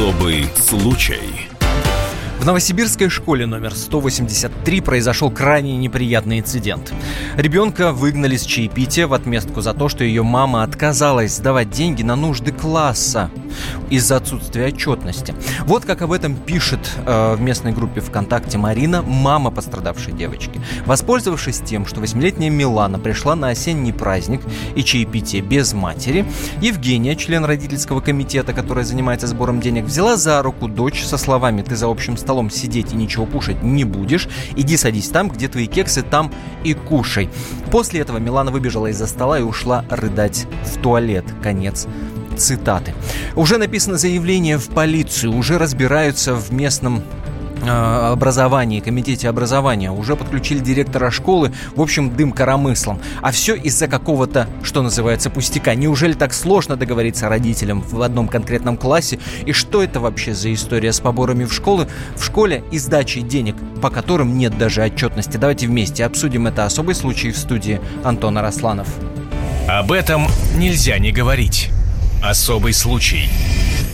Особый случай. В новосибирской школе номер 183 произошел крайне неприятный инцидент. Ребенка выгнали с чаепития в отместку за то, что ее мама отказалась сдавать деньги на нужды класса из-за отсутствия отчетности. Вот как об этом пишет э, в местной группе ВКонтакте Марина, мама пострадавшей девочки. Воспользовавшись тем, что восьмилетняя Милана пришла на осенний праздник и чаепитие без матери, Евгения, член родительского комитета, которая занимается сбором денег, взяла за руку дочь со словами «ты за общим столом столом сидеть и ничего кушать не будешь. Иди садись там, где твои кексы, там и кушай. После этого Милана выбежала из-за стола и ушла рыдать в туалет. Конец цитаты. Уже написано заявление в полицию, уже разбираются в местном образовании, комитете образования, уже подключили директора школы, в общем, дым коромыслом. А все из-за какого-то, что называется, пустяка. Неужели так сложно договориться родителям в одном конкретном классе? И что это вообще за история с поборами в школы, в школе и сдачей денег, по которым нет даже отчетности? Давайте вместе обсудим это особый случай в студии Антона Росланов. Об этом нельзя не говорить. Особый случай.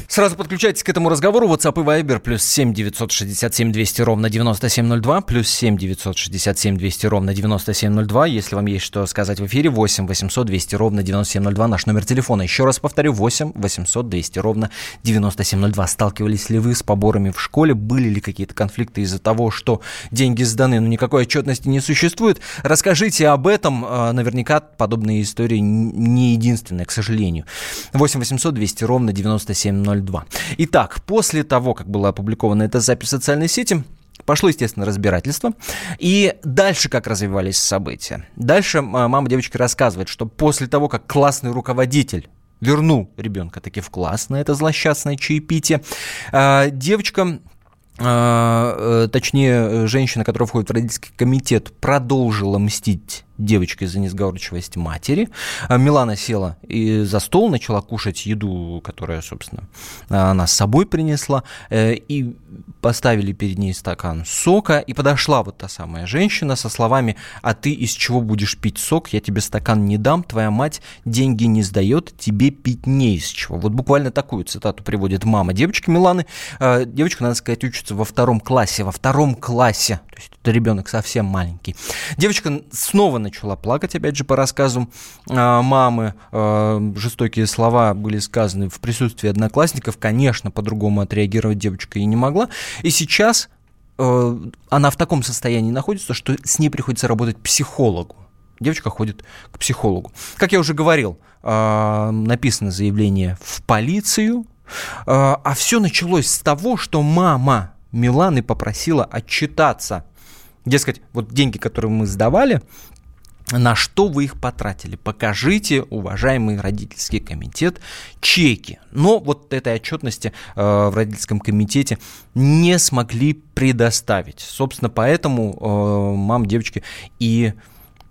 Сразу подключайтесь к этому разговору. WhatsApp и Viber плюс 7 967 200 ровно 9702, плюс 7 967 200 ровно 9702. Если вам есть что сказать в эфире, 8 800 200 ровно 9702, наш номер телефона. Еще раз повторю, 8 800 200 ровно 9702. Сталкивались ли вы с поборами в школе? Были ли какие-то конфликты из-за того, что деньги сданы, но никакой отчетности не существует? Расскажите об этом. А, наверняка подобные истории не единственные, к сожалению. 8 800 200 ровно 9702. 02. Итак, после того, как была опубликована эта запись в социальной сети, Пошло, естественно, разбирательство. И дальше как развивались события? Дальше мама девочки рассказывает, что после того, как классный руководитель вернул ребенка таки в класс на это злосчастное чаепитие, а, девочка а, э, точнее, женщина, которая входит в родительский комитет, продолжила мстить девочкой за несговорчивость матери. А Милана села и за стол, начала кушать еду, которая, собственно, она с собой принесла, э, и поставили перед ней стакан сока, и подошла вот та самая женщина со словами «А ты из чего будешь пить сок? Я тебе стакан не дам, твоя мать деньги не сдает, тебе пить не из чего». Вот буквально такую цитату приводит мама девочки Миланы. Э, девочка, надо сказать, учится во втором классе, во втором классе, то есть это ребенок совсем маленький. Девочка снова начала плакать, опять же, по рассказу э, мамы. Э, жестокие слова были сказаны в присутствии одноклассников. Конечно, по-другому отреагировать девочка и не могла. И сейчас э, она в таком состоянии находится, что с ней приходится работать психологу. Девочка ходит к психологу. Как я уже говорил, написано заявление в полицию, а все началось с того, что мама Миланы попросила отчитаться. Дескать, вот деньги, которые мы сдавали, на что вы их потратили. Покажите, уважаемый родительский комитет, чеки. Но вот этой отчетности э, в родительском комитете не смогли предоставить. Собственно, поэтому э, мам девочки и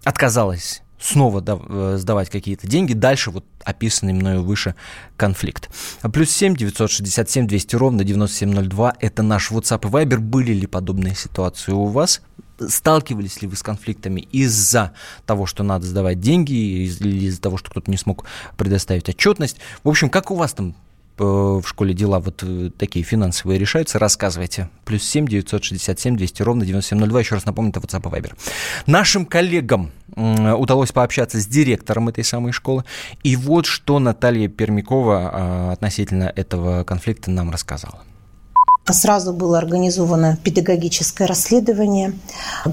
отказалась снова э, сдавать какие-то деньги. Дальше вот описанный мною выше конфликт. Плюс 7 967 200 ровно 9702 – это наш WhatsApp и Viber. Были ли подобные ситуации у вас? Сталкивались ли вы с конфликтами из-за того, что надо сдавать деньги, или из-за того, что кто-то не смог предоставить отчетность? В общем, как у вас там в школе дела вот э, такие финансовые решаются, рассказывайте. Плюс 7 967 200 ровно 9702. Еще раз напомню, это WhatsApp и Viber. Нашим коллегам удалось пообщаться с директором этой самой школы. И вот что Наталья Пермякова а, относительно этого конфликта нам рассказала. Сразу было организовано педагогическое расследование.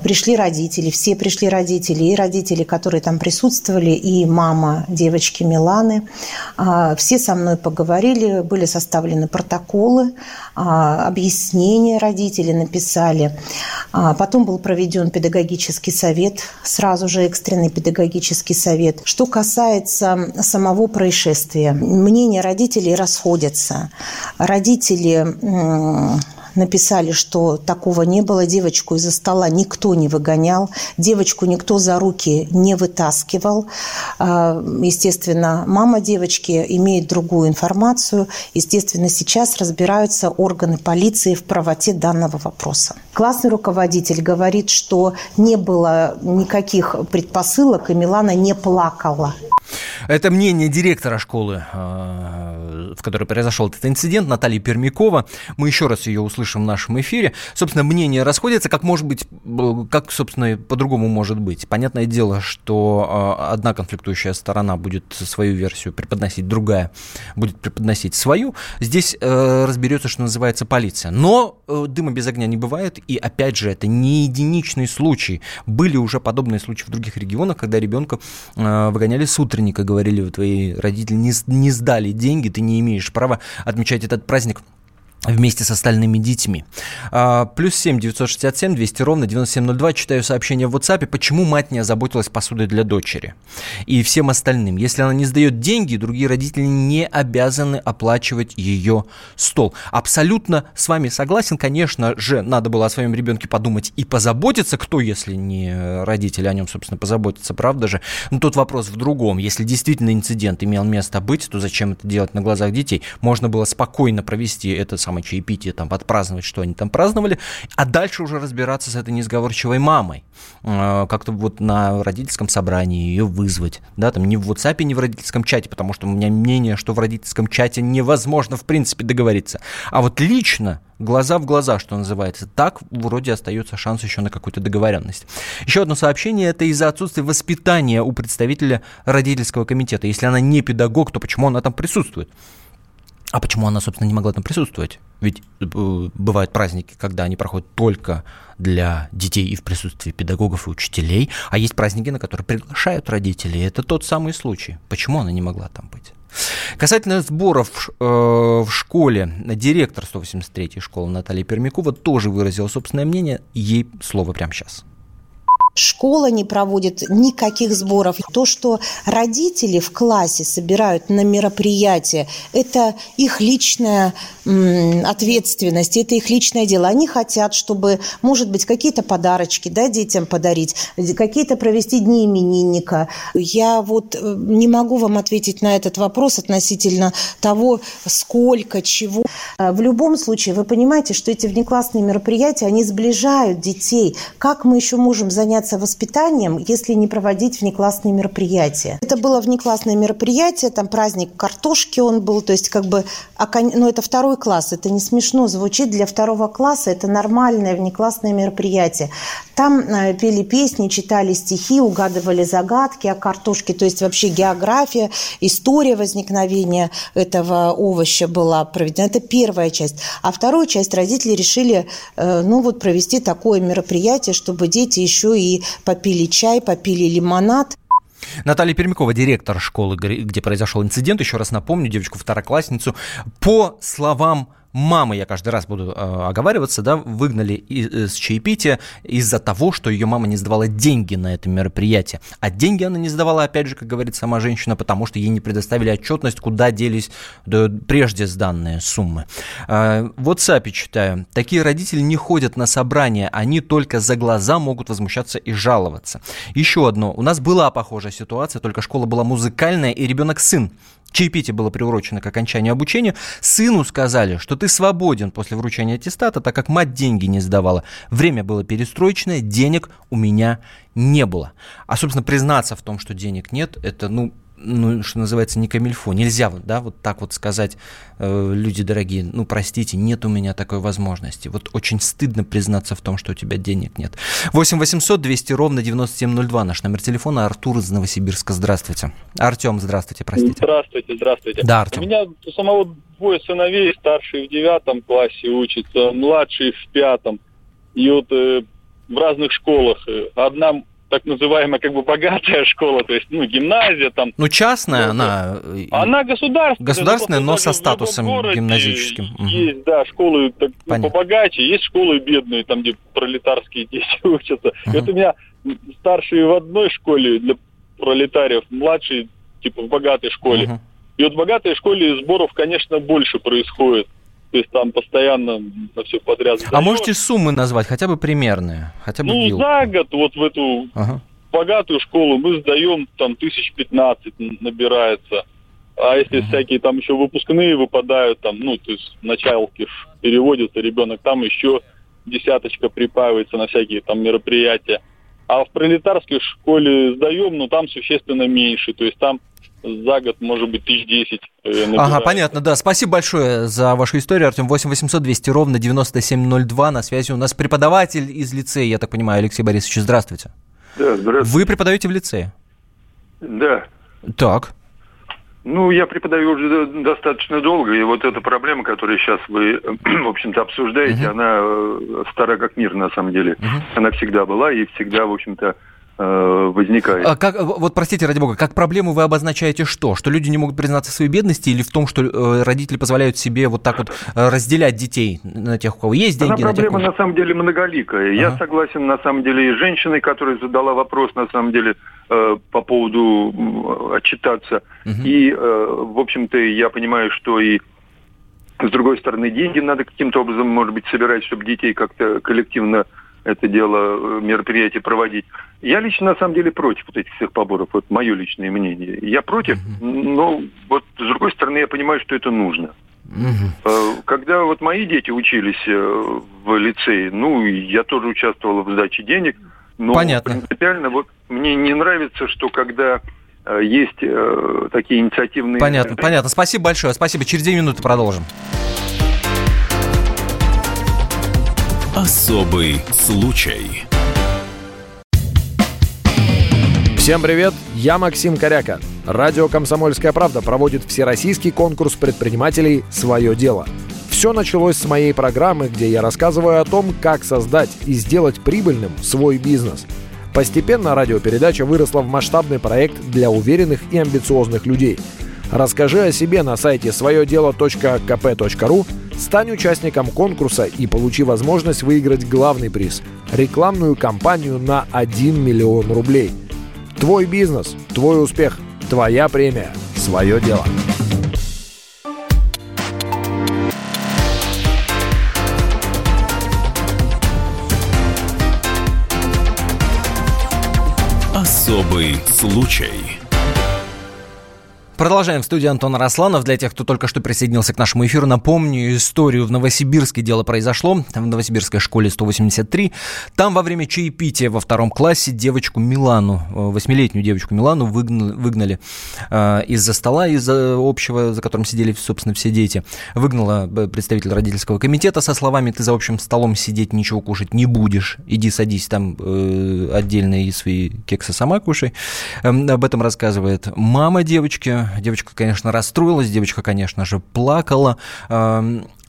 Пришли родители, все пришли родители, и родители, которые там присутствовали, и мама девочки Миланы. А, все со мной поговорили, были составлены протоколы, а, объяснения родители написали. А, потом был проведен педагогический совет, сразу же экстренный педагогический совет. Что касается самого происшествия, мнения родителей расходятся. Родители написали, что такого не было, девочку из-за стола никто не выгонял, девочку никто за руки не вытаскивал. А, естественно, мама девочки имеет другую информацию. Естественно, сейчас разбираются органы полиции в правоте данного вопроса. Классный руководитель говорит, что не было никаких предпосылок, и Милана не плакала. Это мнение директора школы, э, в которой произошел этот инцидент, Натальи Пермякова. Мы еще раз ее услышим в нашем эфире. Собственно, мнения расходятся, как может быть, как, собственно, по-другому может быть. Понятное дело, что э, одна конфликтующая сторона будет свою версию преподносить, другая будет преподносить свою. Здесь э, разберется, что называется, полиция. Но дыма без огня не бывает, и опять же, это не единичный случай. Были уже подобные случаи в других регионах, когда ребенка выгоняли с утренника, говорили, твои родители не, не сдали деньги, ты не имеешь права отмечать этот праздник вместе с остальными детьми. А, плюс 7 967 200 ровно 9702. Читаю сообщение в WhatsApp. Почему мать не озаботилась посудой для дочери? И всем остальным. Если она не сдает деньги, другие родители не обязаны оплачивать ее стол. Абсолютно с вами согласен. Конечно же, надо было о своем ребенке подумать и позаботиться. Кто, если не родители о нем, собственно, позаботиться, правда же? Но тут вопрос в другом. Если действительно инцидент имел место быть, то зачем это делать на глазах детей? Можно было спокойно провести это сам самое чаепитие, там, отпраздновать, что они там праздновали, а дальше уже разбираться с этой несговорчивой мамой. А, как-то вот на родительском собрании ее вызвать, да, там не в WhatsApp, не в родительском чате, потому что у меня мнение, что в родительском чате невозможно, в принципе, договориться. А вот лично глаза в глаза, что называется. Так вроде остается шанс еще на какую-то договоренность. Еще одно сообщение, это из-за отсутствия воспитания у представителя родительского комитета. Если она не педагог, то почему она там присутствует? А почему она, собственно, не могла там присутствовать? Ведь э, бывают праздники, когда они проходят только для детей и в присутствии педагогов и учителей, а есть праздники, на которые приглашают родителей. Это тот самый случай. Почему она не могла там быть? Касательно сборов э, в школе, директор 183-й школы Наталья Пермякова тоже выразила собственное мнение. Ей слово прямо сейчас. Школа не проводит никаких сборов. То, что родители в классе собирают на мероприятие, это их личная ответственность, это их личное дело. Они хотят, чтобы, может быть, какие-то подарочки да, детям подарить, какие-то провести дни именинника. Я вот э, не могу вам ответить на этот вопрос относительно того, сколько, чего. Э, в любом случае, вы понимаете, что эти внеклассные мероприятия, они сближают детей. Как мы еще можем заняться заняться воспитанием, если не проводить внеклассные мероприятия. Это было внеклассное мероприятие, там праздник картошки он был, то есть как бы, ну это второй класс, это не смешно звучит для второго класса, это нормальное внеклассное мероприятие. Там э, пели песни, читали стихи, угадывали загадки о картошке, то есть вообще география, история возникновения этого овоща была проведена. Это первая часть. А вторую часть родители решили, э, ну вот провести такое мероприятие, чтобы дети еще и попили чай, попили лимонад. Наталья Пермякова, директор школы, где произошел инцидент, еще раз напомню, девочку-второклассницу, по словам мамы, я каждый раз буду э, оговариваться, да, выгнали из, чаепития из-за того, что ее мама не сдавала деньги на это мероприятие. А деньги она не сдавала, опять же, как говорит сама женщина, потому что ей не предоставили отчетность, куда делись да, прежде сданные суммы. Э, в WhatsApp читаю. Такие родители не ходят на собрания, они только за глаза могут возмущаться и жаловаться. Еще одно. У нас была похожая ситуация, только школа была музыкальная, и ребенок сын Чаепитие было приурочено к окончанию обучения. Сыну сказали, что ты свободен после вручения аттестата, так как мать деньги не сдавала. Время было перестроечное, денег у меня не было. А, собственно, признаться в том, что денег нет, это, ну, ну, что называется, не камильфо. Нельзя, да, вот так вот сказать, э, люди дорогие, ну, простите, нет у меня такой возможности. Вот очень стыдно признаться в том, что у тебя денег нет. 8 800 200 ровно 9702 наш номер телефона. Артур из Новосибирска. Здравствуйте. Артем, здравствуйте, простите. Здравствуйте, здравствуйте. Да, Артем. У меня у самого двое сыновей, старший в девятом классе учится, младший в пятом. И вот э, в разных школах. Одна так называемая как бы богатая школа, то есть, ну, гимназия там. Ну, частная она? Она государственная. Государственная, но со статусом гимназическим. Есть, да, школы так, ну, побогаче, есть школы бедные, там, где пролетарские дети учатся. Угу. И вот у меня старший в одной школе для пролетариев, младший, типа, в богатой школе. Угу. И вот в богатой школе сборов, конечно, больше происходит. То есть там постоянно на все подряд. А можете суммы назвать, хотя бы примерные? Хотя бы ну, вилку. за год вот в эту ага. богатую школу мы сдаем, там тысяч пятнадцать набирается. А если uh всякие там еще выпускные выпадают, там, ну, то есть началки переводится ребенок, там еще десяточка припаивается на всякие там мероприятия. А в пролетарской школе сдаем, но там существенно меньше. То есть там за год, может быть, тысяч десять. Э, ага, понятно, да. Спасибо большое за вашу историю, Артем. 8 800 200 ровно 9702. На связи у нас преподаватель из лицея, я так понимаю, Алексей Борисович. Здравствуйте. Да, здравствуйте. Вы преподаете в лицее? Да. Так. Ну, я преподаю уже достаточно долго, и вот эта проблема, которую сейчас вы, в общем-то, обсуждаете, uh-huh. она э, стара как мир, на самом деле. Uh-huh. Она всегда была и всегда, в общем-то, возникает. А как, вот простите, ради бога, как проблему вы обозначаете что? Что люди не могут признаться в своей бедности или в том, что э, родители позволяют себе вот так вот э, разделять детей на тех, у кого есть деньги? Она проблема на, тех, на самом деле многоликая. Ага. Я согласен на самом деле и с женщиной, которая задала вопрос на самом деле э, по поводу отчитаться. Угу. И, э, в общем-то, я понимаю, что и с другой стороны, деньги надо каким-то образом, может быть, собирать, чтобы детей как-то коллективно это дело, э, мероприятие проводить. Я лично, на самом деле, против вот этих всех поборов. Вот мое личное мнение. Я против, но вот с другой стороны, я понимаю, что это нужно. Угу. Когда вот мои дети учились э, в лицее, ну, я тоже участвовал в сдаче денег, но Понятно. принципиально вот мне не нравится, что когда есть такие инициативные... Понятно, понятно. Спасибо большое. Спасибо. Через две минуты продолжим. Особый случай. Всем привет, я Максим Коряка. Радио «Комсомольская правда» проводит всероссийский конкурс предпринимателей «Свое дело». Все началось с моей программы, где я рассказываю о том, как создать и сделать прибыльным свой бизнес. Постепенно радиопередача выросла в масштабный проект для уверенных и амбициозных людей. Расскажи о себе на сайте своедело.кп.ру Стань участником конкурса и получи возможность выиграть главный приз – рекламную кампанию на 1 миллион рублей. Твой бизнес, твой успех, твоя премия, свое дело. Особый случай. Продолжаем в студии Антон Росланов. Для тех, кто только что присоединился к нашему эфиру, напомню историю. В Новосибирске дело произошло. В Новосибирской школе 183. Там во время чаепития во втором классе девочку Милану, э, восьмилетнюю девочку Милану выгнали, выгнали э, из-за стола, из-за общего, за которым сидели, собственно, все дети. Выгнала э, представитель родительского комитета со словами «ты за общим столом сидеть, ничего кушать не будешь. Иди садись там э, отдельно и свои кексы сама кушай». Э, об этом рассказывает мама девочки Девочка, конечно, расстроилась, девочка, конечно же, плакала.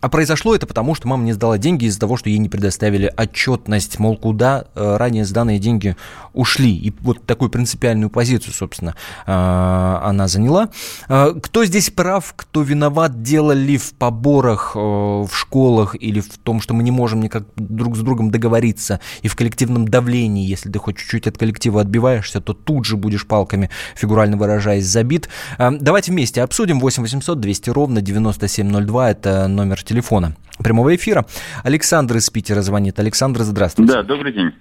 А произошло это потому, что мама не сдала деньги из-за того, что ей не предоставили отчетность, мол, куда э, ранее сданные деньги ушли. И вот такую принципиальную позицию, собственно, э, она заняла. Э, кто здесь прав, кто виноват, дело ли в поборах в школах или в том, что мы не можем никак друг с другом договориться и в коллективном давлении, если ты хоть чуть-чуть от коллектива отбиваешься, то тут же будешь палками, фигурально выражаясь, забит. Давайте вместе обсудим. 8 800 200 ровно 9702, это номер телефона телефона прямого эфира. Александр из Питера звонит. Александр, здравствуйте. Да, добрый день.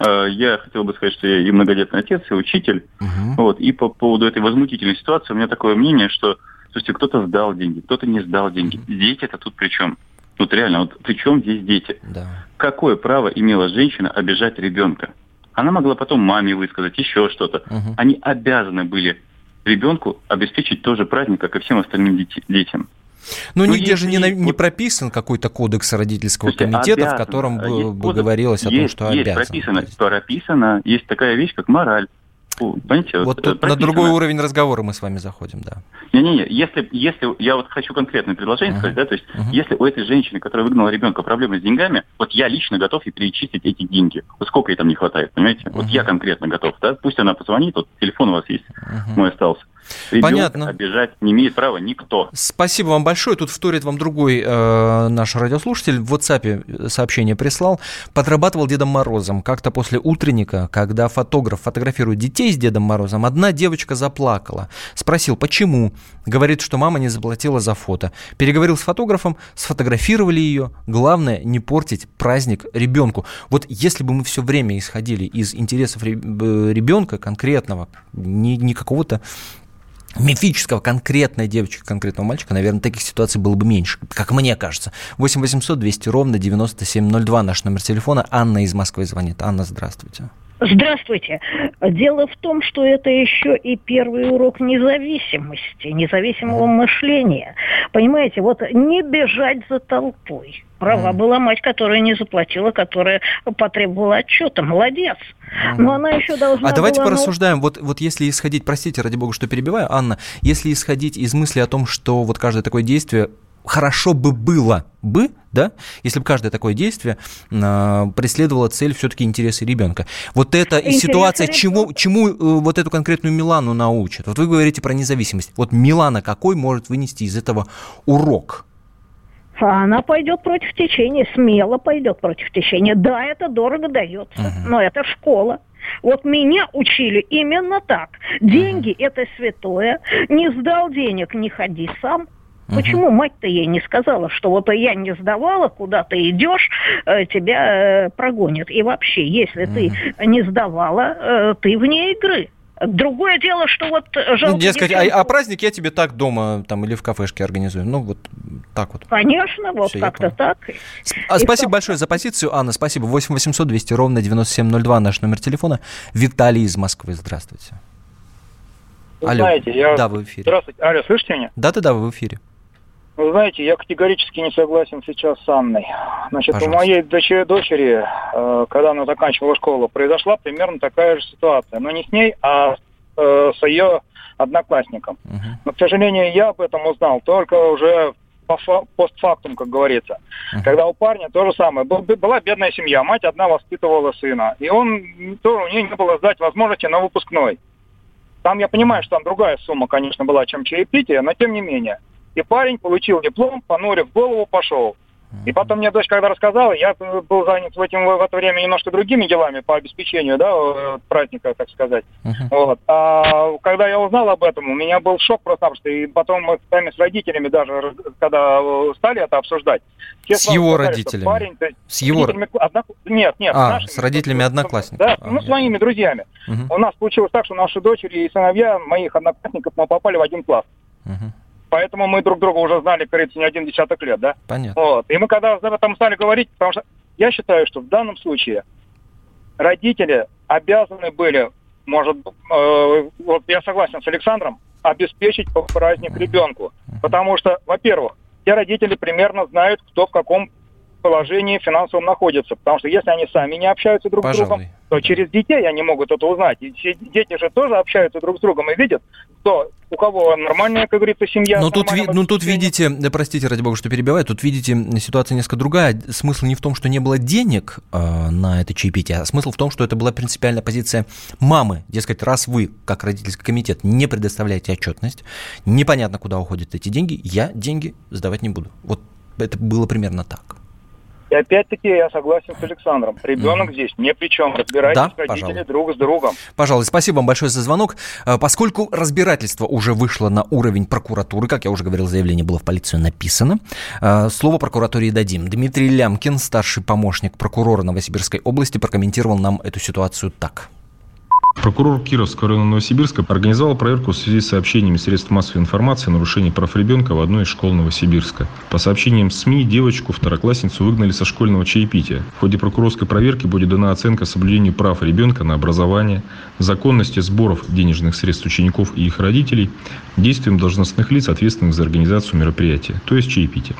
Э, я хотел бы сказать, что я и многодетный отец, и учитель. Угу. Вот, и по поводу этой возмутительной ситуации у меня такое мнение, что, слушайте, кто-то сдал деньги, кто-то не сдал деньги. Угу. Дети это тут при чем? Тут реально, вот при чем здесь дети? Да. Какое право имела женщина обижать ребенка? Она могла потом маме высказать еще что-то. Угу. Они обязаны были ребенку обеспечить тоже праздник, как и всем остальным детям. Ну, ну нигде же не, вот... не прописан какой-то кодекс родительского Слушайте, комитета, обязан. в котором бы, есть бы говорилось о том, что есть обязан. прописано, прописано, есть такая вещь, как мораль. Понимаете, вот, вот тут на другой уровень разговора мы с вами заходим, да. Не-не-не, если, если я вот хочу конкретное предложение uh-huh. сказать, да, то есть uh-huh. если у этой женщины, которая выгнала ребенка, проблемы с деньгами, вот я лично готов ей перечислить эти деньги. Вот сколько ей там не хватает, понимаете? Uh-huh. Вот я конкретно готов, да, пусть она позвонит, вот телефон у вас есть, uh-huh. мой остался. Ребенка Понятно. обижать не имеет права никто. Спасибо вам большое. Тут вторит вам другой э, наш радиослушатель. В WhatsApp сообщение прислал. Подрабатывал Дедом Морозом. Как-то после утренника, когда фотограф фотографирует детей с Дедом Морозом, одна девочка заплакала. Спросил, почему? Говорит, что мама не заплатила за фото. Переговорил с фотографом, сфотографировали ее. Главное, не портить праздник ребенку. Вот если бы мы все время исходили из интересов ребенка конкретного, не, не какого-то мифического конкретной девочки, конкретного мальчика, наверное, таких ситуаций было бы меньше, как мне кажется. 8 800 200 ровно 9702 наш номер телефона. Анна из Москвы звонит. Анна, здравствуйте. Здравствуйте. Дело в том, что это еще и первый урок независимости, независимого мышления. Понимаете, вот не бежать за толпой. Права была мать, которая не заплатила, которая потребовала отчета. Молодец. Но она еще должна А давайте была, порассуждаем. Вот, вот если исходить, простите, ради бога, что перебиваю, Анна, если исходить из мысли о том, что вот каждое такое действие хорошо бы было бы, да, если бы каждое такое действие э, преследовало цель все-таки интересы ребенка. Вот эта и ситуация, чему, чему э, вот эту конкретную Милану научит? Вот вы говорите про независимость. Вот Милана какой может вынести из этого урок? Она пойдет против течения, смело пойдет против течения. Да, это дорого дается, uh-huh. но это школа. Вот меня учили именно так. Деньги uh-huh. это святое. Не сдал денег, не ходи сам. Угу. Почему мать-то ей не сказала, что вот я не сдавала, куда ты идешь, э, тебя э, прогонят. И вообще, если угу. ты не сдавала, э, ты вне игры. Другое дело, что вот жалко... Ну, дескать, а, а праздник я тебе так дома там или в кафешке организую. Ну, вот так вот. Конечно, вот как-то так. А, спасибо и большое за позицию, Анна. Спасибо. 8 800 200 ровно 9702 наш номер телефона. Виталий из Москвы. Здравствуйте. Вы Алло. знаете, я... Да, вы в эфире. Здравствуйте. Алло, слышите меня? Да-да-да, вы в эфире. Вы знаете, я категорически не согласен сейчас с Анной. Значит, Пожалуйста. у моей дочери, дочери, э, когда она заканчивала школу, произошла примерно такая же ситуация. Но не с ней, а э, с ее одноклассником. Угу. Но, к сожалению, я об этом узнал только уже по постфактум, как говорится. Uh-huh. Когда у парня то же самое. Был, была бедная семья, мать одна воспитывала сына. И он, то у нее не было сдать возможности на выпускной. Там я понимаю, что там другая сумма, конечно, была, чем чаепитие, но тем не менее. И парень получил диплом, понурив голову, пошел. И потом мне дочь, когда рассказала, я был занят в, этим, в это время немножко другими делами по обеспечению да, э, праздника, так сказать. Uh-huh. Вот. А когда я узнал об этом, у меня был шок просто-напросто. И потом мы сами с родителями даже, когда стали это обсуждать. С его сказали, родителями? Парень, есть, с его... Одно... Нет, нет. А, нашими, с родителями одноклассников. Да, а, ну, с моими друзьями. Uh-huh. У нас получилось так, что наши дочери и сыновья моих одноклассников мы попали в один класс. Uh-huh. Поэтому мы друг друга уже знали, говорится, не один десяток лет, да? Понятно. Вот. И мы когда об этом стали говорить, потому что я считаю, что в данном случае родители обязаны были, может, э, вот я согласен с Александром, обеспечить праздник ребенку. Потому что, во-первых, те родители примерно знают, кто в каком положении финансовом находится. Потому что если они сами не общаются друг Пожалуй. с другом, то через детей они могут это узнать. И дети же тоже общаются друг с другом и видят, кто у кого нормальная, как говорится, семья. Но тут, ви, ну тут видите, да, простите, ради бога, что перебиваю, тут видите, ситуация несколько другая. Смысл не в том, что не было денег э, на это чаепитие, а смысл в том, что это была принципиальная позиция мамы. Дескать, раз вы, как родительский комитет, не предоставляете отчетность, непонятно, куда уходят эти деньги, я деньги сдавать не буду. Вот это было примерно так. И опять-таки я согласен с Александром. Ребенок mm. здесь ни при чем. Разбирайтесь да, родители пожалуй. друг с другом. Пожалуй, спасибо вам большое за звонок. Э, поскольку разбирательство уже вышло на уровень прокуратуры, как я уже говорил, заявление было в полицию написано, э, слово прокуратуре дадим. Дмитрий Лямкин, старший помощник прокурора Новосибирской области, прокомментировал нам эту ситуацию так. Прокурор Кировского района Новосибирска организовал проверку в связи с сообщениями средств массовой информации о нарушении прав ребенка в одной из школ Новосибирска. По сообщениям СМИ, девочку, второклассницу, выгнали со школьного чаепития. В ходе прокурорской проверки будет дана оценка соблюдению прав ребенка на образование, законности сборов денежных средств учеников и их родителей, действиям должностных лиц, ответственных за организацию мероприятия, то есть чаепития.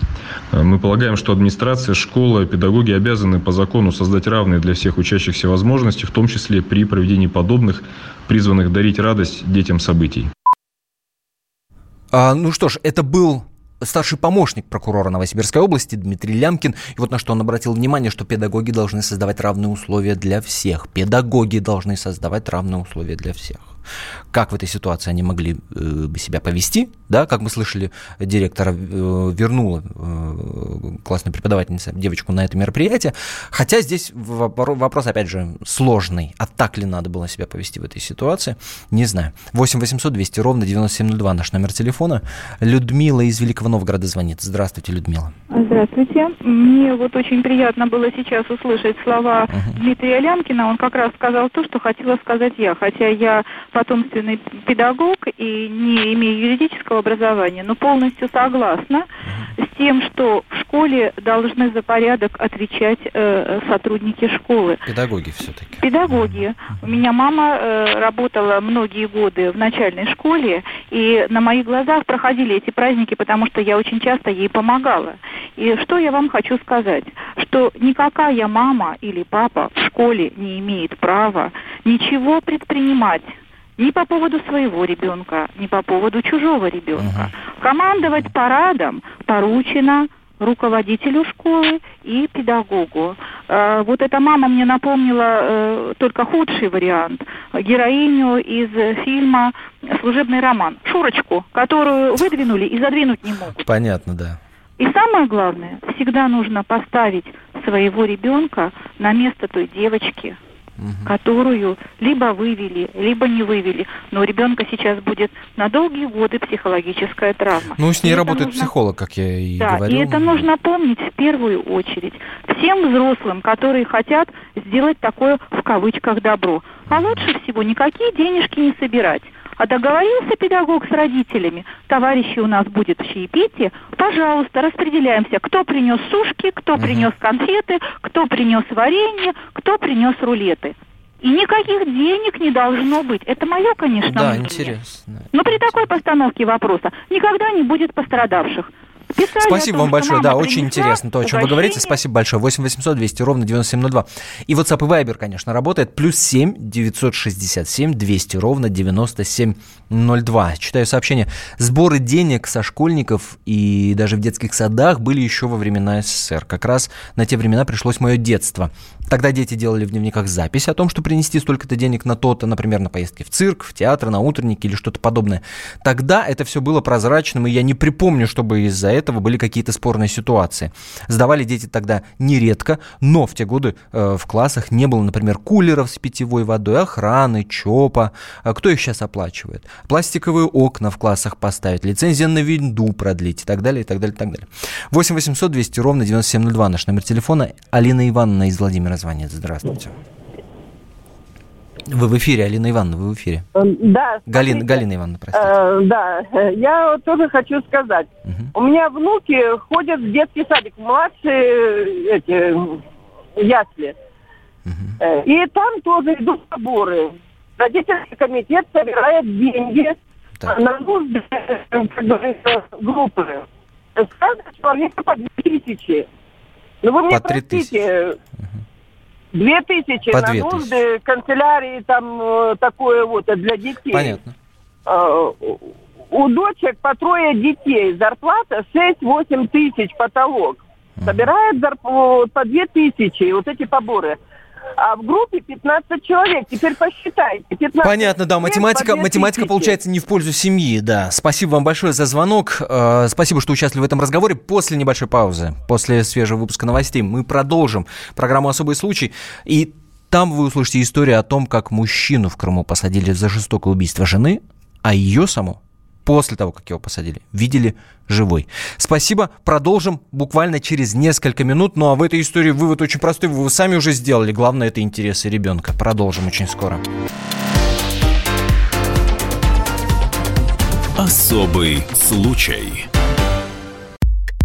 Мы полагаем, что администрация, школа, педагоги обязаны по закону создать равные для всех учащихся возможности, в том числе при проведении подобных специальных, призванных дарить радость детям событий. А, ну что ж, это был старший помощник прокурора Новосибирской области Дмитрий Лямкин. И вот на что он обратил внимание, что педагоги должны создавать равные условия для всех. Педагоги должны создавать равные условия для всех как в этой ситуации они могли э, бы себя повести, да, как мы слышали, директора э, вернула э, классная преподавательница девочку на это мероприятие, хотя здесь вопрос, опять же, сложный, а так ли надо было себя повести в этой ситуации, не знаю. 8 800 200 ровно 9702 наш номер телефона. Людмила из Великого Новгорода звонит. Здравствуйте, Людмила. Здравствуйте. Мне вот очень приятно было сейчас услышать слова uh-huh. Дмитрия Лямкина. Он как раз сказал то, что хотела сказать я, хотя я потомственный педагог и не имею юридического образования, но полностью согласна с тем, что в школе должны за порядок отвечать э, сотрудники школы. Педагоги все-таки. Педагоги. У меня мама э, работала многие годы в начальной школе, и на моих глазах проходили эти праздники, потому что я очень часто ей помогала. И что я вам хочу сказать? Что никакая мама или папа в школе не имеет права ничего предпринимать ни по поводу своего ребенка, ни по поводу чужого ребенка. Угу. Командовать парадом поручено руководителю школы и педагогу. Э, вот эта мама мне напомнила э, только худший вариант. Героиню из фильма «Служебный роман». Шурочку, которую выдвинули и задвинуть не могут. Понятно, да. И самое главное, всегда нужно поставить своего ребенка на место той девочки, угу. которую либо вывели, либо не вывели. Но у ребенка сейчас будет на долгие годы психологическая травма. Ну, с ней и работает нужно... психолог, как я и да, говорил. и это нужно помнить в первую очередь всем взрослым, которые хотят сделать такое в кавычках добро. А лучше всего никакие денежки не собирать. А договорился педагог с родителями, товарищи у нас будет в чаепитии, пожалуйста, распределяемся, кто принес сушки, кто угу. принес конфеты, кто принес варенье, кто принес рулеты. И никаких денег не должно быть. Это мое, конечно, да, мнение. интересно. Но при такой постановке вопроса никогда не будет пострадавших. Писали Спасибо том, вам большое, да, очень интересно то, о чем вы говорите. Спасибо большое. 8 800 200 ровно 9702. И WhatsApp и Viber, конечно, работает. Плюс 7 967 200 ровно 9702. Читаю сообщение. Сборы денег со школьников и даже в детских садах были еще во времена СССР. Как раз на те времена пришлось мое детство. Тогда дети делали в дневниках запись о том, что принести столько-то денег на то-то, например, на поездки в цирк, в театр, на утренники или что-то подобное. Тогда это все было прозрачным, и я не припомню, чтобы из-за этого были какие-то спорные ситуации. Сдавали дети тогда нередко, но в те годы э, в классах не было, например, кулеров с питьевой водой, охраны, ЧОПа. А кто их сейчас оплачивает? Пластиковые окна в классах поставить, лицензия на винду продлить и так далее, и так далее, и так далее. 8 800 200 ровно 9702 наш номер телефона. Алина Ивановна из Владимира звонит. Здравствуйте. Вы в эфире, Алина Ивановна, вы в эфире. Эм, да. Галина, Галина Ивановна, простите. Э, да, я тоже хочу сказать. Угу. У меня внуки ходят в детский садик, младшие эти ясли. Угу. И там тоже идут сборы. Родительский комитет собирает деньги так. на нужды, группы. Каждый человек по 2000. Ну вы мне по простите, Две тысячи По на нужды канцелярии, там э, такое вот э, для детей. Понятно. А, у дочек по трое детей зарплата 6-8 тысяч потолок. Собирает зарплату по две тысячи, вот эти поборы а в группе 15 человек. Теперь посчитайте. 15 Понятно, да. Математика, математика получается не в пользу семьи, да. Спасибо вам большое за звонок. Э, спасибо, что участвовали в этом разговоре. После небольшой паузы, после свежего выпуска новостей, мы продолжим программу «Особый случай». И там вы услышите историю о том, как мужчину в Крыму посадили за жестокое убийство жены, а ее саму после того, как его посадили, видели живой. Спасибо. Продолжим буквально через несколько минут. Ну а в этой истории вывод очень простой. Вы сами уже сделали. Главное, это интересы ребенка. Продолжим очень скоро. Особый случай.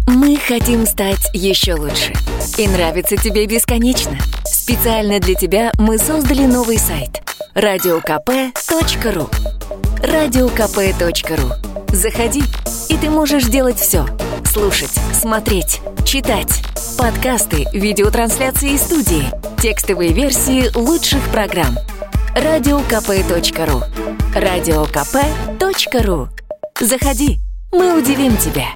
Мы хотим стать еще лучше. И нравится тебе бесконечно. Специально для тебя мы создали новый сайт – радиокп.ру радиокп.ру. Заходи, и ты можешь делать все. Слушать, смотреть, читать. Подкасты, видеотрансляции из студии, текстовые версии лучших программ. радиокп.ру. Радиокп.ру. Заходи, мы удивим тебя.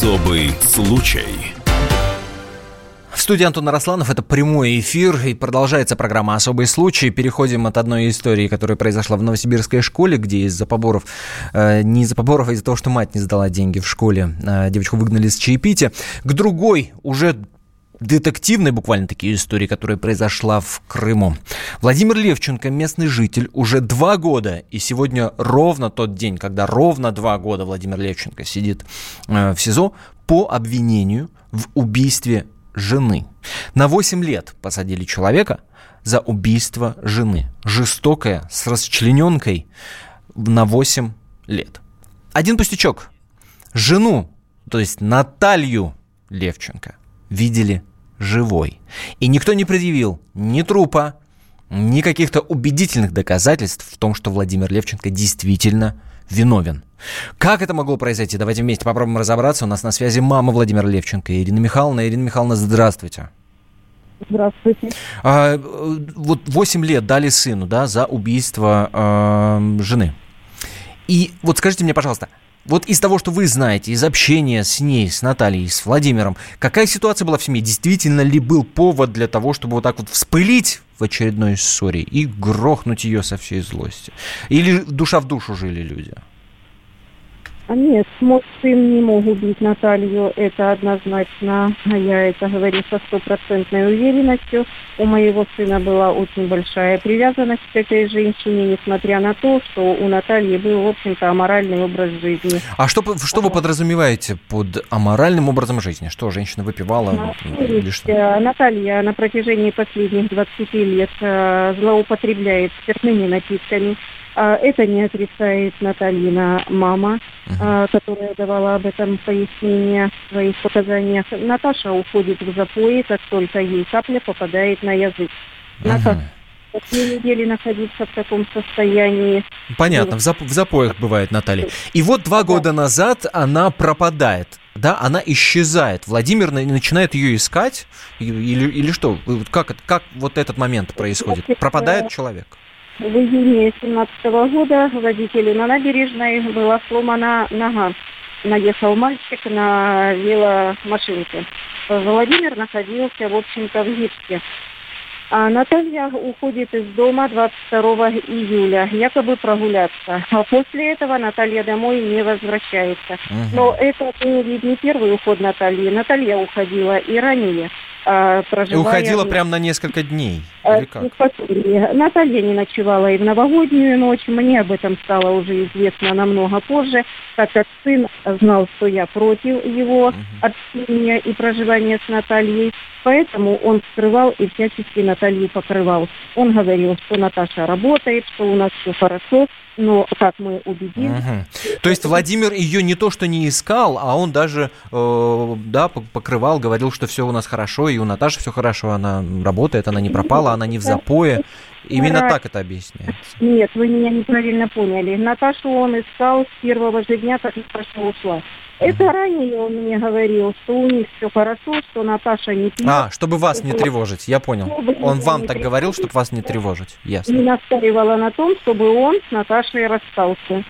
Особый случай. В студии Антон Росланов, это прямой эфир, и продолжается программа «Особый случай». Переходим от одной истории, которая произошла в новосибирской школе, где из-за поборов, э, не из-за поборов, а из-за того, что мать не сдала деньги в школе, э, девочку выгнали с чаепития, к другой, уже детективной буквально такие истории, которая произошла в Крыму. Владимир Левченко, местный житель, уже два года, и сегодня ровно тот день, когда ровно два года Владимир Левченко сидит э, в СИЗО по обвинению в убийстве жены. На 8 лет посадили человека за убийство жены. Жестокое, с расчлененкой на 8 лет. Один пустячок. Жену, то есть Наталью Левченко, видели живой. И никто не предъявил ни трупа, ни каких-то убедительных доказательств в том, что Владимир Левченко действительно виновен. Как это могло произойти? Давайте вместе попробуем разобраться. У нас на связи мама Владимира Левченко, Ирина Михайловна. Ирина Михайловна, здравствуйте. Здравствуйте. А, вот 8 лет дали сыну, да, за убийство э, жены. И вот скажите мне, пожалуйста, вот из того, что вы знаете, из общения с ней, с Натальей, с Владимиром, какая ситуация была в семье? Действительно ли был повод для того, чтобы вот так вот вспылить в очередной ссоре и грохнуть ее со всей злости? Или душа в душу жили люди? А нет, мой сын не мог убить Наталью, это однозначно. Я это говорю со стопроцентной уверенностью. У моего сына была очень большая привязанность к этой женщине, несмотря на то, что у Натальи был, в общем-то, аморальный образ жизни. А что, что вы подразумеваете под аморальным образом жизни? Что, женщина выпивала? Ну, или что? Наталья на протяжении последних 20 лет э, злоупотребляет спиртными напитками, а, это не отрицает Натальина мама, uh-huh. которая давала об этом пояснение в своих показаниях. Наташа уходит в запои, как только ей капля попадает на язык. Uh-huh. Наташа две недели находиться в таком состоянии. Понятно, в, зап- в запоях бывает Наталья. И вот два года назад она пропадает. Да, она исчезает. Владимир начинает ее искать или, или что? Как, как вот этот момент происходит? Пропадает человек? В июне 2017 года водителю на набережной была сломана нога. Наехал мальчик на веломашинке. Владимир находился, в общем-то, в гипсе. А Наталья уходит из дома 22 июля, якобы прогуляться. А после этого Наталья домой не возвращается. Угу. Но это ведь не первый уход Натальи. Наталья уходила и ранее. Проживая... И уходила прям на несколько дней? А, или как? Наталья не ночевала и в новогоднюю ночь. Мне об этом стало уже известно намного позже, так как сын знал, что я против его угу. общения и проживания с Натальей. Поэтому он скрывал и всячески Наталью покрывал. Он говорил, что Наташа работает, что у нас все хорошо, но как мы убедились... Угу. То есть Владимир ее не то что не искал, а он даже э, да, покрывал, говорил, что все у нас хорошо, и у Наташи все хорошо, она работает, она не пропала, она не в запое. Именно так это объясняется. Нет, вы меня неправильно поняли. Наташу он искал с первого же дня, как Наташа ушла. Это ранее он мне говорил, что у них все хорошо, что Наташа не пьет. А, чтобы вас не тревожить, я понял. Он вам так говорил, чтобы вас не тревожить, ясно. И настаивала на том, чтобы он с Наташей расстался.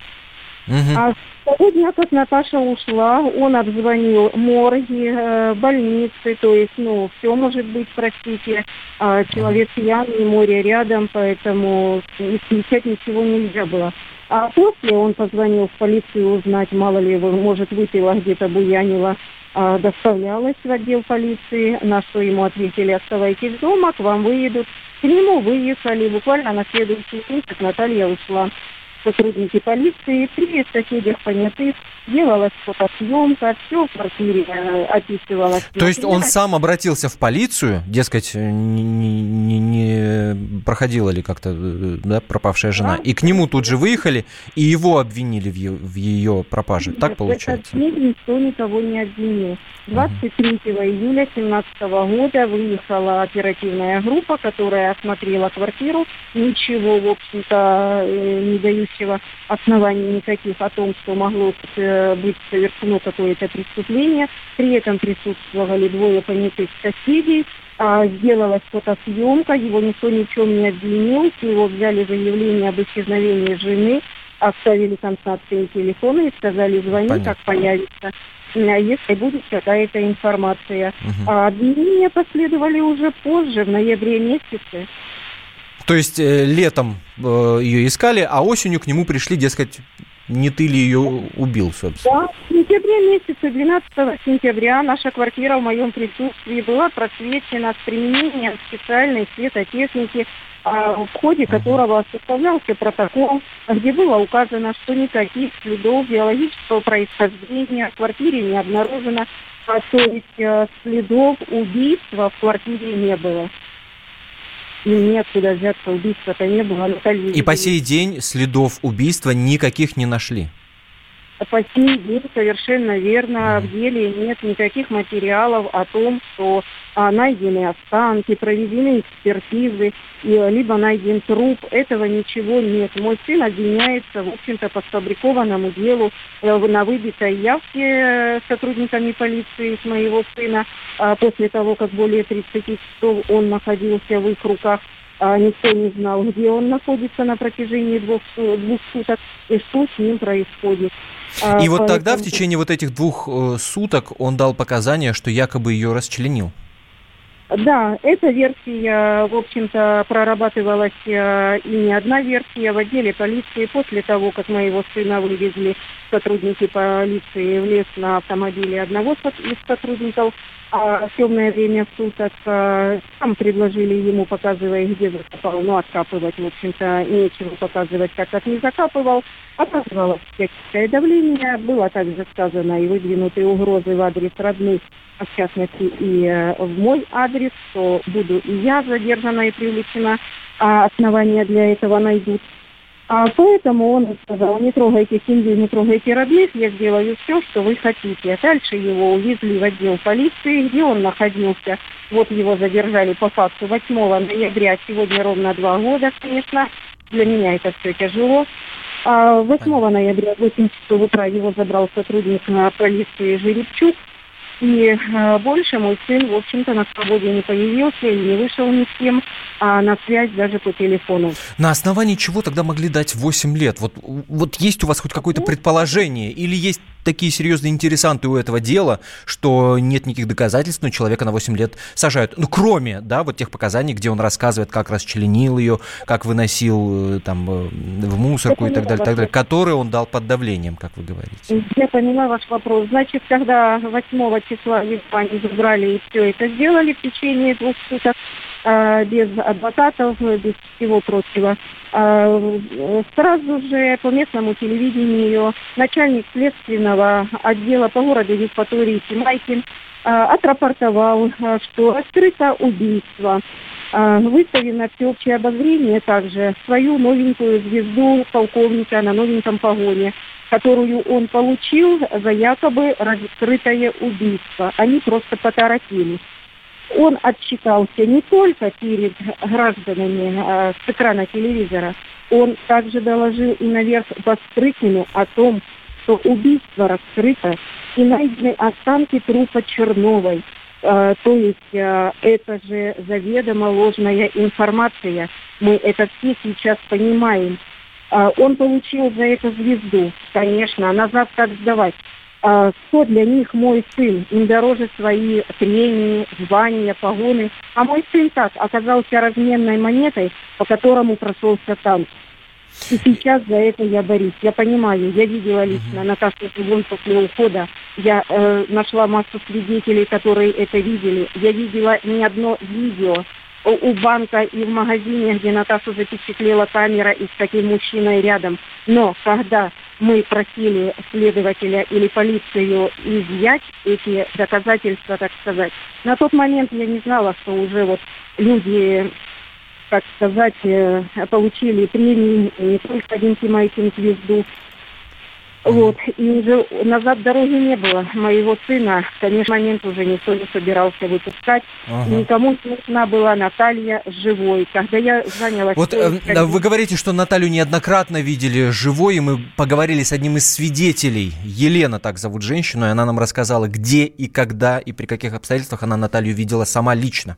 Угу. А с того дня, как Наташа ушла, он обзвонил морги, э, больницы, то есть, ну, все может быть, простите. А человек пьяный, море рядом, поэтому исключать ничего нельзя было. А после он позвонил в полицию узнать, мало ли, может, выпила где-то, буянила. А, доставлялась в отдел полиции, на что ему ответили, оставайтесь дома, к вам выедут. К нему выехали, буквально на следующий день, как Наталья ушла сотрудники полиции при соседях понятых делалась фотосъемка, все в квартире э, описывалось. То есть он сам обратился в полицию, дескать, не, не, не проходила ли как-то э, да, пропавшая жена, да. и к нему тут же выехали, и его обвинили в ее, в ее пропаже, так получается? Нет, никто никого не обвинил. 23 угу. июля 2017 года выехала оперативная группа, которая осмотрела квартиру, ничего, в общем-то, э, не дающего малейшего основания никаких о том, что могло э, быть совершено какое-то преступление. При этом присутствовали двое понятых соседей. А, сделалась фотосъемка, его никто ни в чем не обвинил, с него взяли заявление об исчезновении жены, оставили контактные телефоны и сказали, звони, Понятно. как появится если будет какая-то информация. Угу. А обвинения последовали уже позже, в ноябре месяце. То есть э, летом э, ее искали, а осенью к нему пришли, дескать, не ты ли ее убил, собственно? Да, в сентябре месяце, 12 сентября, наша квартира в моем присутствии была просвечена с применением специальной светотехники а, в ходе которого составлялся протокол, где было указано, что никаких следов биологического происхождения в квартире не обнаружено, а, то есть а, следов убийства в квартире не было. И неоткуда взяться убийства-то не было. Наталья И по сей день следов убийства никаких не нашли? По сей день совершенно верно. В деле нет никаких материалов о том, что а, найдены останки, проведены экспертизы, и, либо найден труп. Этого ничего нет. Мой сын обвиняется, в общем-то, по сфабрикованному делу э, на выбитой явке э, сотрудниками полиции с моего сына а, после того, как более 30 часов он находился в их руках а никто не знал, где он находится на протяжении двух, двух суток и что с ним происходит. И а, вот тогда в течение вот этих двух э, суток он дал показания, что якобы ее расчленил. Да, эта версия, в общем-то, прорабатывалась э, и не одна версия в отделе полиции после того, как моего сына вывезли сотрудники полиции в лес на автомобиле одного из сотрудников а в темное время суток э, там предложили ему, показывая, где закопал, ну, откапывать, в общем-то, нечего показывать, как как не закапывал. Оказывалось всяческое давление, было также сказано и выдвинутые угрозы в адрес родных, а в частности и э, в мой адрес, что буду и я задержана и привлечена, а основания для этого найдут. А поэтому он сказал, не трогайте семью, не трогайте родных, я сделаю все, что вы хотите. Дальше его увезли в отдел полиции, где он находился. Вот его задержали по факту 8 ноября, сегодня ровно два года, конечно. Для меня это все тяжело. А 8 ноября в 8 часов утра его забрал сотрудник полиции Жеребчук. И э, больше мой сын, в общем-то, на свободе не появился и не вышел ни с кем, а на связь даже по телефону. На основании чего тогда могли дать 8 лет? Вот, вот есть у вас хоть какое-то ну, предположение? Или есть такие серьезные интересанты у этого дела, что нет никаких доказательств, но человека на 8 лет сажают. Ну, кроме, да, вот тех показаний, где он рассказывает, как расчленил ее, как выносил э, там э, в мусорку Я и так далее, так далее, которые он дал под давлением, как вы говорите. Я поняла ваш вопрос. Значит, когда 8 числа они забрали и все это сделали в течение двух суток, а, без адвокатов, без всего прочего. А, сразу же по местному телевидению начальник следственного отдела по городу Евпатории Тимайкин а, отрапортовал, что раскрыто убийство. Выставлено всеобщее обозрение также свою новенькую звезду полковника на новеньком погоне, которую он получил за якобы раскрытое убийство. Они просто поторопились он отчитался не только перед гражданами э, с экрана телевизора, он также доложил и наверх Бастрыкину о том, что убийство раскрыто и найдены останки трупа Черновой. Э, то есть э, это же заведомо ложная информация. Мы это все сейчас понимаем. Э, он получил за это звезду, конечно, а назад как сдавать а, что для них мой сын. Им дороже свои премии, звания, погоны. А мой сын так оказался разменной монетой, по которому прошелся танк. И сейчас за это я борюсь. Я понимаю, я видела лично Наташу Тулун после ухода. Я э, нашла массу свидетелей, которые это видели. Я видела не одно видео у банка и в магазине, где Наташу запечатлела камера и с таким мужчиной рядом. Но когда мы просили следователя или полицию изъять эти доказательства, так сказать, на тот момент я не знала, что уже вот люди, так сказать, э, получили премии, не только один Тимайкин звезду. Вот, и уже назад дороги не было. Моего сына, в конечно, момент уже никто не собирался выпускать. Ага. Никому нужна была Наталья живой. Когда я занялась... Вот э, вы говорите, что Наталью неоднократно видели живой, и мы поговорили с одним из свидетелей. Елена так зовут женщину, и она нам рассказала, где и когда и при каких обстоятельствах она Наталью видела сама лично.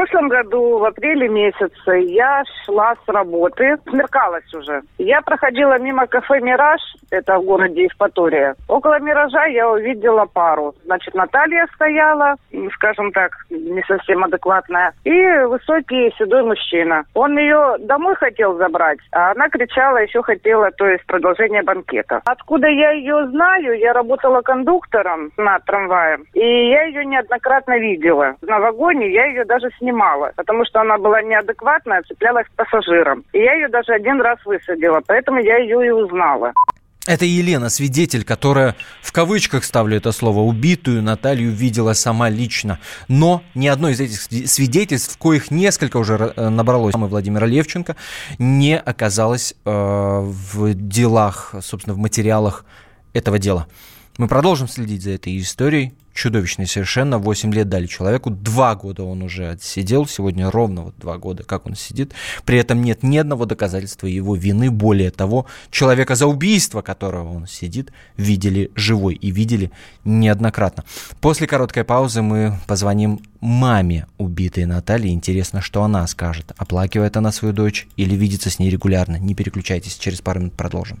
Прошлом году, в апреле месяце, я шла с работы, смеркалась уже. Я проходила мимо кафе «Мираж», это в городе Евпатория. Около «Миража» я увидела пару. Значит, Наталья стояла, скажем так, не совсем адекватная, и высокий седой мужчина. Он ее домой хотел забрать, а она кричала, еще хотела, то есть продолжение банкета. Откуда я ее знаю? Я работала кондуктором на трамвае, и я ее неоднократно видела. На вагоне я ее даже снимала, потому что она была неадекватная, цеплялась к пассажирам. И я ее даже один раз высадила, поэтому я ее и узнала. Это Елена, свидетель, которая, в кавычках ставлю это слово, убитую Наталью видела сама лично. Но ни одно из этих свидетельств, коих несколько уже э, набралось самой Владимира Левченко, не оказалось э, в делах, собственно, в материалах этого дела. Мы продолжим следить за этой историей чудовищный совершенно. 8 лет дали человеку, два года он уже отсидел, сегодня ровно вот два года, как он сидит. При этом нет ни одного доказательства его вины. Более того, человека за убийство, которого он сидит, видели живой и видели неоднократно. После короткой паузы мы позвоним маме убитой Натальи. Интересно, что она скажет. Оплакивает она свою дочь или видится с ней регулярно? Не переключайтесь, через пару минут продолжим.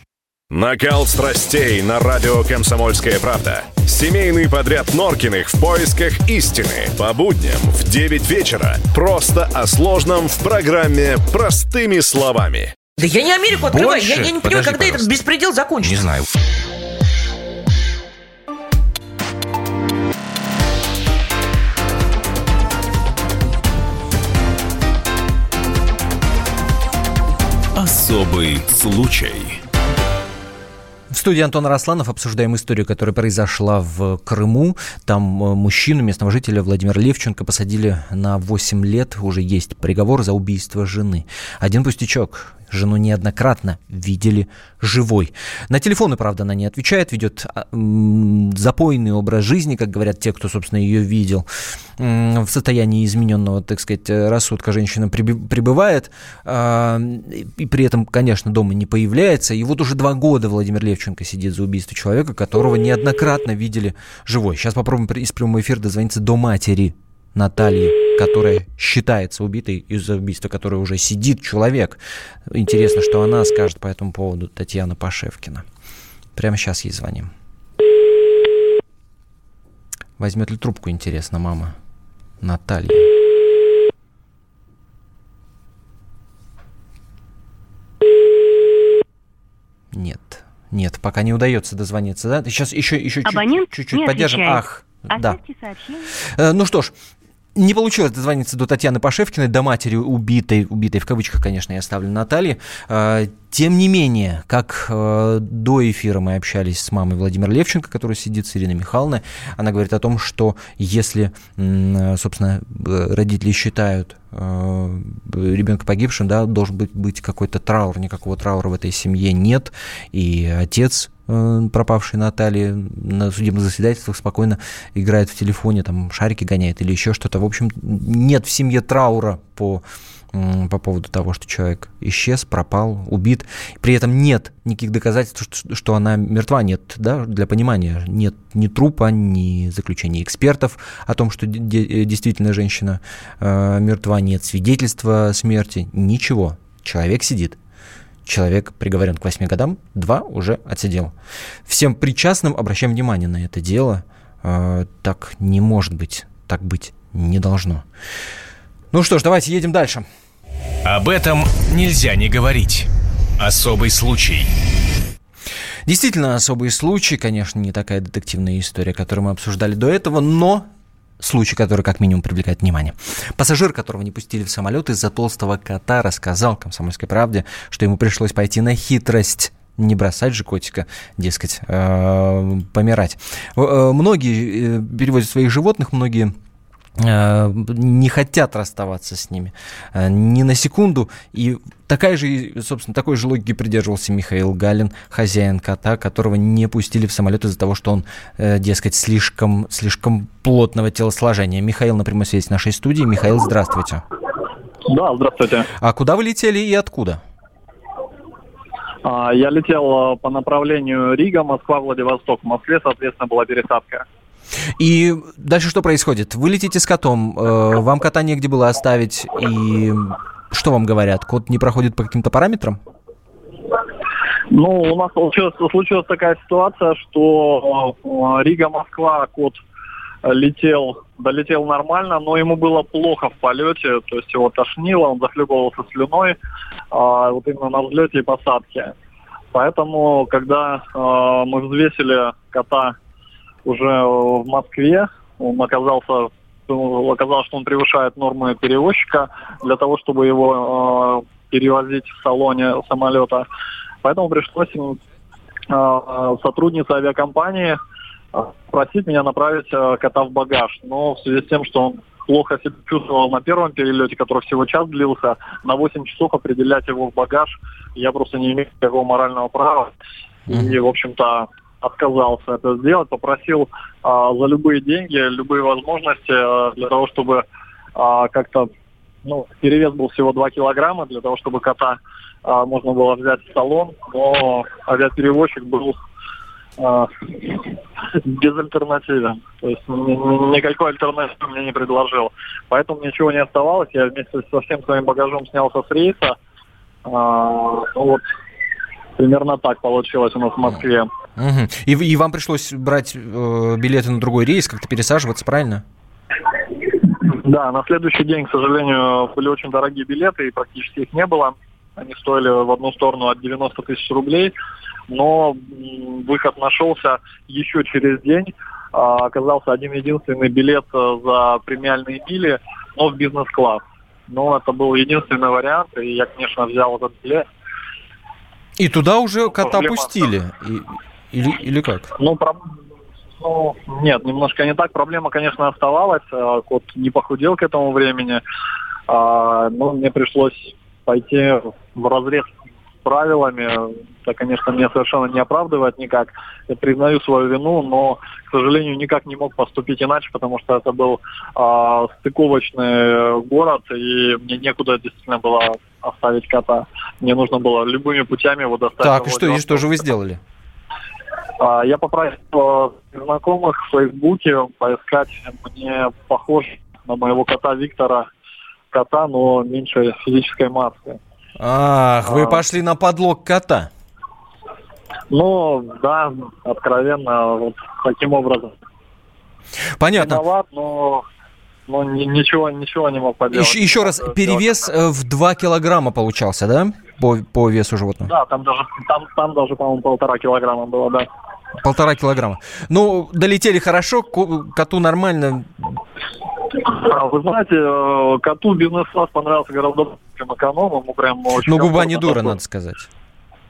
Накал страстей на радио «Комсомольская правда». Семейный подряд Норкиных в поисках истины. По будням в 9 вечера. Просто о сложном в программе «Простыми словами». Да я не Америку открываю. Я, я не понимаю, когда пожалуйста. этот беспредел закончится. Не знаю. Особый случай. В студии Антон Росланов обсуждаем историю, которая произошла в Крыму. Там э, мужчину, местного жителя Владимира Левченко, посадили на 8 лет. Уже есть приговор за убийство жены. Один пустячок. Жену неоднократно видели живой. На телефоны, правда, она не отвечает, ведет а, запойный образ жизни, как говорят те, кто, собственно, ее видел. В состоянии измененного, так сказать, рассудка женщина пребывает, а, и при этом, конечно, дома не появляется. И вот уже два года Владимир Левченко сидит за убийство человека, которого неоднократно видели живой. Сейчас попробуем из прямого эфира дозвониться до матери Натальи, которая считается убитой из-за убийства, которое уже сидит человек. Интересно, что она скажет по этому поводу Татьяна Пашевкина. Прямо сейчас ей звоним. Возьмет ли трубку, интересно, мама Наталья? Нет, нет, пока не удается дозвониться, да? Сейчас еще, еще чуть-чуть поддержим. Ах, да. Сообщение. Э, ну что ж, не получилось дозвониться до Татьяны Пашевкиной, до матери убитой, убитой в кавычках, конечно, я ставлю Натальи. А, тем не менее, как э, до эфира мы общались с мамой Владимира Левченко, которая сидит с Ириной Михайловной, она говорит о том, что если, собственно, родители считают э, ребенка погибшим, да, должен быть, быть какой-то траур, никакого траура в этой семье нет, и отец Э, пропавшей Натальи на судебных заседательствах спокойно играет в телефоне, там шарики гоняет или еще что-то. В общем, нет в семье траура по по поводу того, что человек исчез, пропал, убит. При этом нет никаких доказательств, что она мертва. Нет, да, для понимания, нет ни трупа, ни заключения экспертов о том, что действительно женщина э, мертва, нет свидетельства смерти, ничего. Человек сидит человек приговорен к 8 годам, два уже отсидел. Всем причастным обращаем внимание на это дело. Э, так не может быть, так быть не должно. Ну что ж, давайте едем дальше. Об этом нельзя не говорить. Особый случай. Действительно особый случай, конечно, не такая детективная история, которую мы обсуждали до этого, но случай, который как минимум привлекает внимание. Пассажир, которого не пустили в самолет из-за толстого кота, рассказал «Комсомольской правде», что ему пришлось пойти на хитрость не бросать же котика, дескать, э, помирать. Э, многие э, перевозят своих животных, многие не хотят расставаться с ними ни на секунду. И такая же, собственно, такой же логики придерживался Михаил Галин, хозяин кота, которого не пустили в самолет из-за того, что он, дескать, слишком, слишком плотного телосложения. Михаил на прямой связи нашей студии. Михаил, здравствуйте. Да, здравствуйте. А куда вы летели и откуда? А, я летел э, по направлению Рига, Москва, Владивосток. В Москве, соответственно, была пересадка. И дальше что происходит? Вы летите с котом, э, вам кота негде было оставить, и что вам говорят? Кот не проходит по каким-то параметрам? Ну, у нас случилась, случилась такая ситуация, что э, Рига-Москва кот летел, долетел нормально, но ему было плохо в полете, то есть его тошнило, он захлебывался слюной, а, вот именно на взлете и посадке. Поэтому, когда а, мы взвесили кота уже в Москве, он оказался оказалось, что он превышает нормы перевозчика для того, чтобы его э, перевозить в салоне самолета. Поэтому пришлось э, сотруднице авиакомпании просить меня направить э, кота в багаж. Но в связи с тем, что он плохо себя чувствовал на первом перелете, который всего час длился, на 8 часов определять его в багаж я просто не имею такого морального права. И, в общем-то, отказался это сделать, попросил а, за любые деньги, любые возможности а, для того, чтобы а, как-то, ну, перевес был всего 2 килограмма, для того, чтобы кота а, можно было взять в салон, но авиаперевозчик был а, безальтернативен. То есть никакой альтернативы мне не предложил. Поэтому ничего не оставалось. Я вместе со всем своим багажом снялся с рейса. А, ну вот, примерно так получилось у нас в Москве. Угу. И, и вам пришлось брать э, билеты на другой рейс, как-то пересаживаться, правильно? Да, на следующий день, к сожалению, были очень дорогие билеты, и практически их не было. Они стоили в одну сторону от 90 тысяч рублей но выход нашелся еще через день. А, оказался один единственный билет э, за премиальные мили, но в бизнес-класс. Но это был единственный вариант, и я, конечно, взял этот билет. И туда уже кота Проблема... пустили? И, или, или как? Ну, про... ну, нет, немножко не так. Проблема, конечно, оставалась. А, кот не похудел к этому времени. А, но мне пришлось пойти в разрез правилами. Это, конечно, меня совершенно не оправдывает никак. Я признаю свою вину, но, к сожалению, никак не мог поступить иначе, потому что это был э, стыковочный город, и мне некуда действительно было оставить кота. Мне нужно было любыми путями его доставить. Так, и что, и что же вы сделали? А, я попросил знакомых в Фейсбуке поискать мне похож на моего кота Виктора кота, но меньше физической массы. Ах, вы а, пошли на подлог кота. Ну, да, откровенно, вот таким образом. Понятно. Виноват, но, но ничего, ничего не мог поделать. Еще, еще раз, перевес э, в 2 килограмма получался, да? По, по весу животного? Да, там даже, там, там даже, по-моему, полтора килограмма было, да. Полтора килограмма. Ну, долетели хорошо, коту нормально. А, вы знаете, э, коту бизнес-класс понравился гораздо больше, чем эконом. Ему прям очень Ну, губа не дура, надо сказать.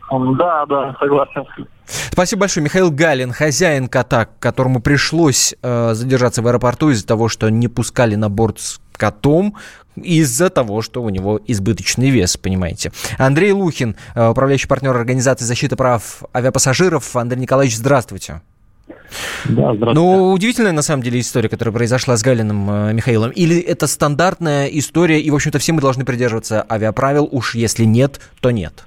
Да, да, согласен. Спасибо большое. Михаил Галин, хозяин кота, которому пришлось э, задержаться в аэропорту из-за того, что не пускали на борт с котом, из-за того, что у него избыточный вес, понимаете. Андрей Лухин, э, управляющий партнер Организации защиты прав авиапассажиров. Андрей Николаевич, здравствуйте. Да. Ну, удивительная на самом деле история, которая произошла с Галиным э, Михаилом. Или это стандартная история, и, в общем-то, все мы должны придерживаться авиаправил, уж если нет, то нет.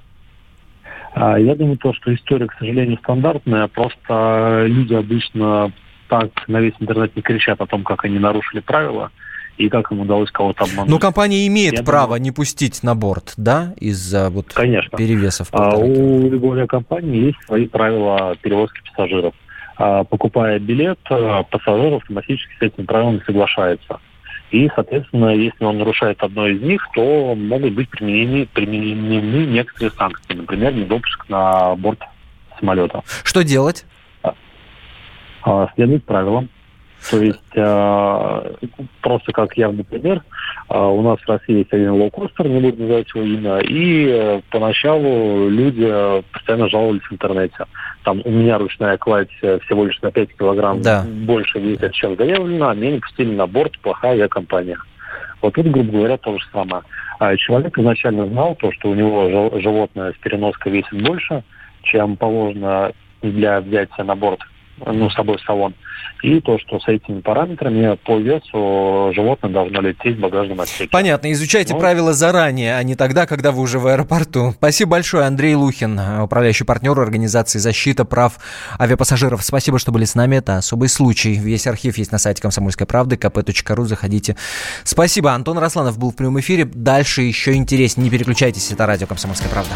А, я думаю, то, что история, к сожалению, стандартная, просто люди обычно так на весь интернет не кричат о том, как они нарушили правила и как им удалось кого-то обмануть. Но компания имеет Я право думаю... не пустить на борт, да, из-за вот Конечно. перевесов? А у любой авиакомпании есть свои правила перевозки пассажиров. А, покупая билет, а, пассажир автоматически с этим правилом соглашается. И, соответственно, если он нарушает одно из них, то могут быть применены, применены некоторые санкции. Например, недопуск на борт самолета. Что делать? А, следовать правилам. То есть просто как явный пример, э, у нас в России есть один лоукостер, не буду называть его имя, и э, поначалу люди постоянно жаловались в интернете. Там у меня ручная кладь всего лишь на 5 килограмм да. больше весит, чем заявлено, а меня не пустили на борт, плохая авиакомпания. Вот тут, грубо говоря, то же самое. А человек изначально знал то, что у него животное с переноской весит больше, чем положено для взятия на борт ну, с собой салон. И то, что с этими параметрами по весу животное должно лететь в багажном отсеке. Понятно. Изучайте ну, правила заранее, а не тогда, когда вы уже в аэропорту. Спасибо большое, Андрей Лухин, управляющий партнер организации «Защита прав авиапассажиров». Спасибо, что были с нами. Это особый случай. Весь архив есть на сайте комсомольской правды, kp.ru. Заходите. Спасибо. Антон Росланов был в прямом эфире. Дальше еще интереснее. Не переключайтесь. Это радио «Комсомольская правда».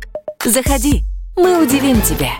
Заходи, мы удивим тебя!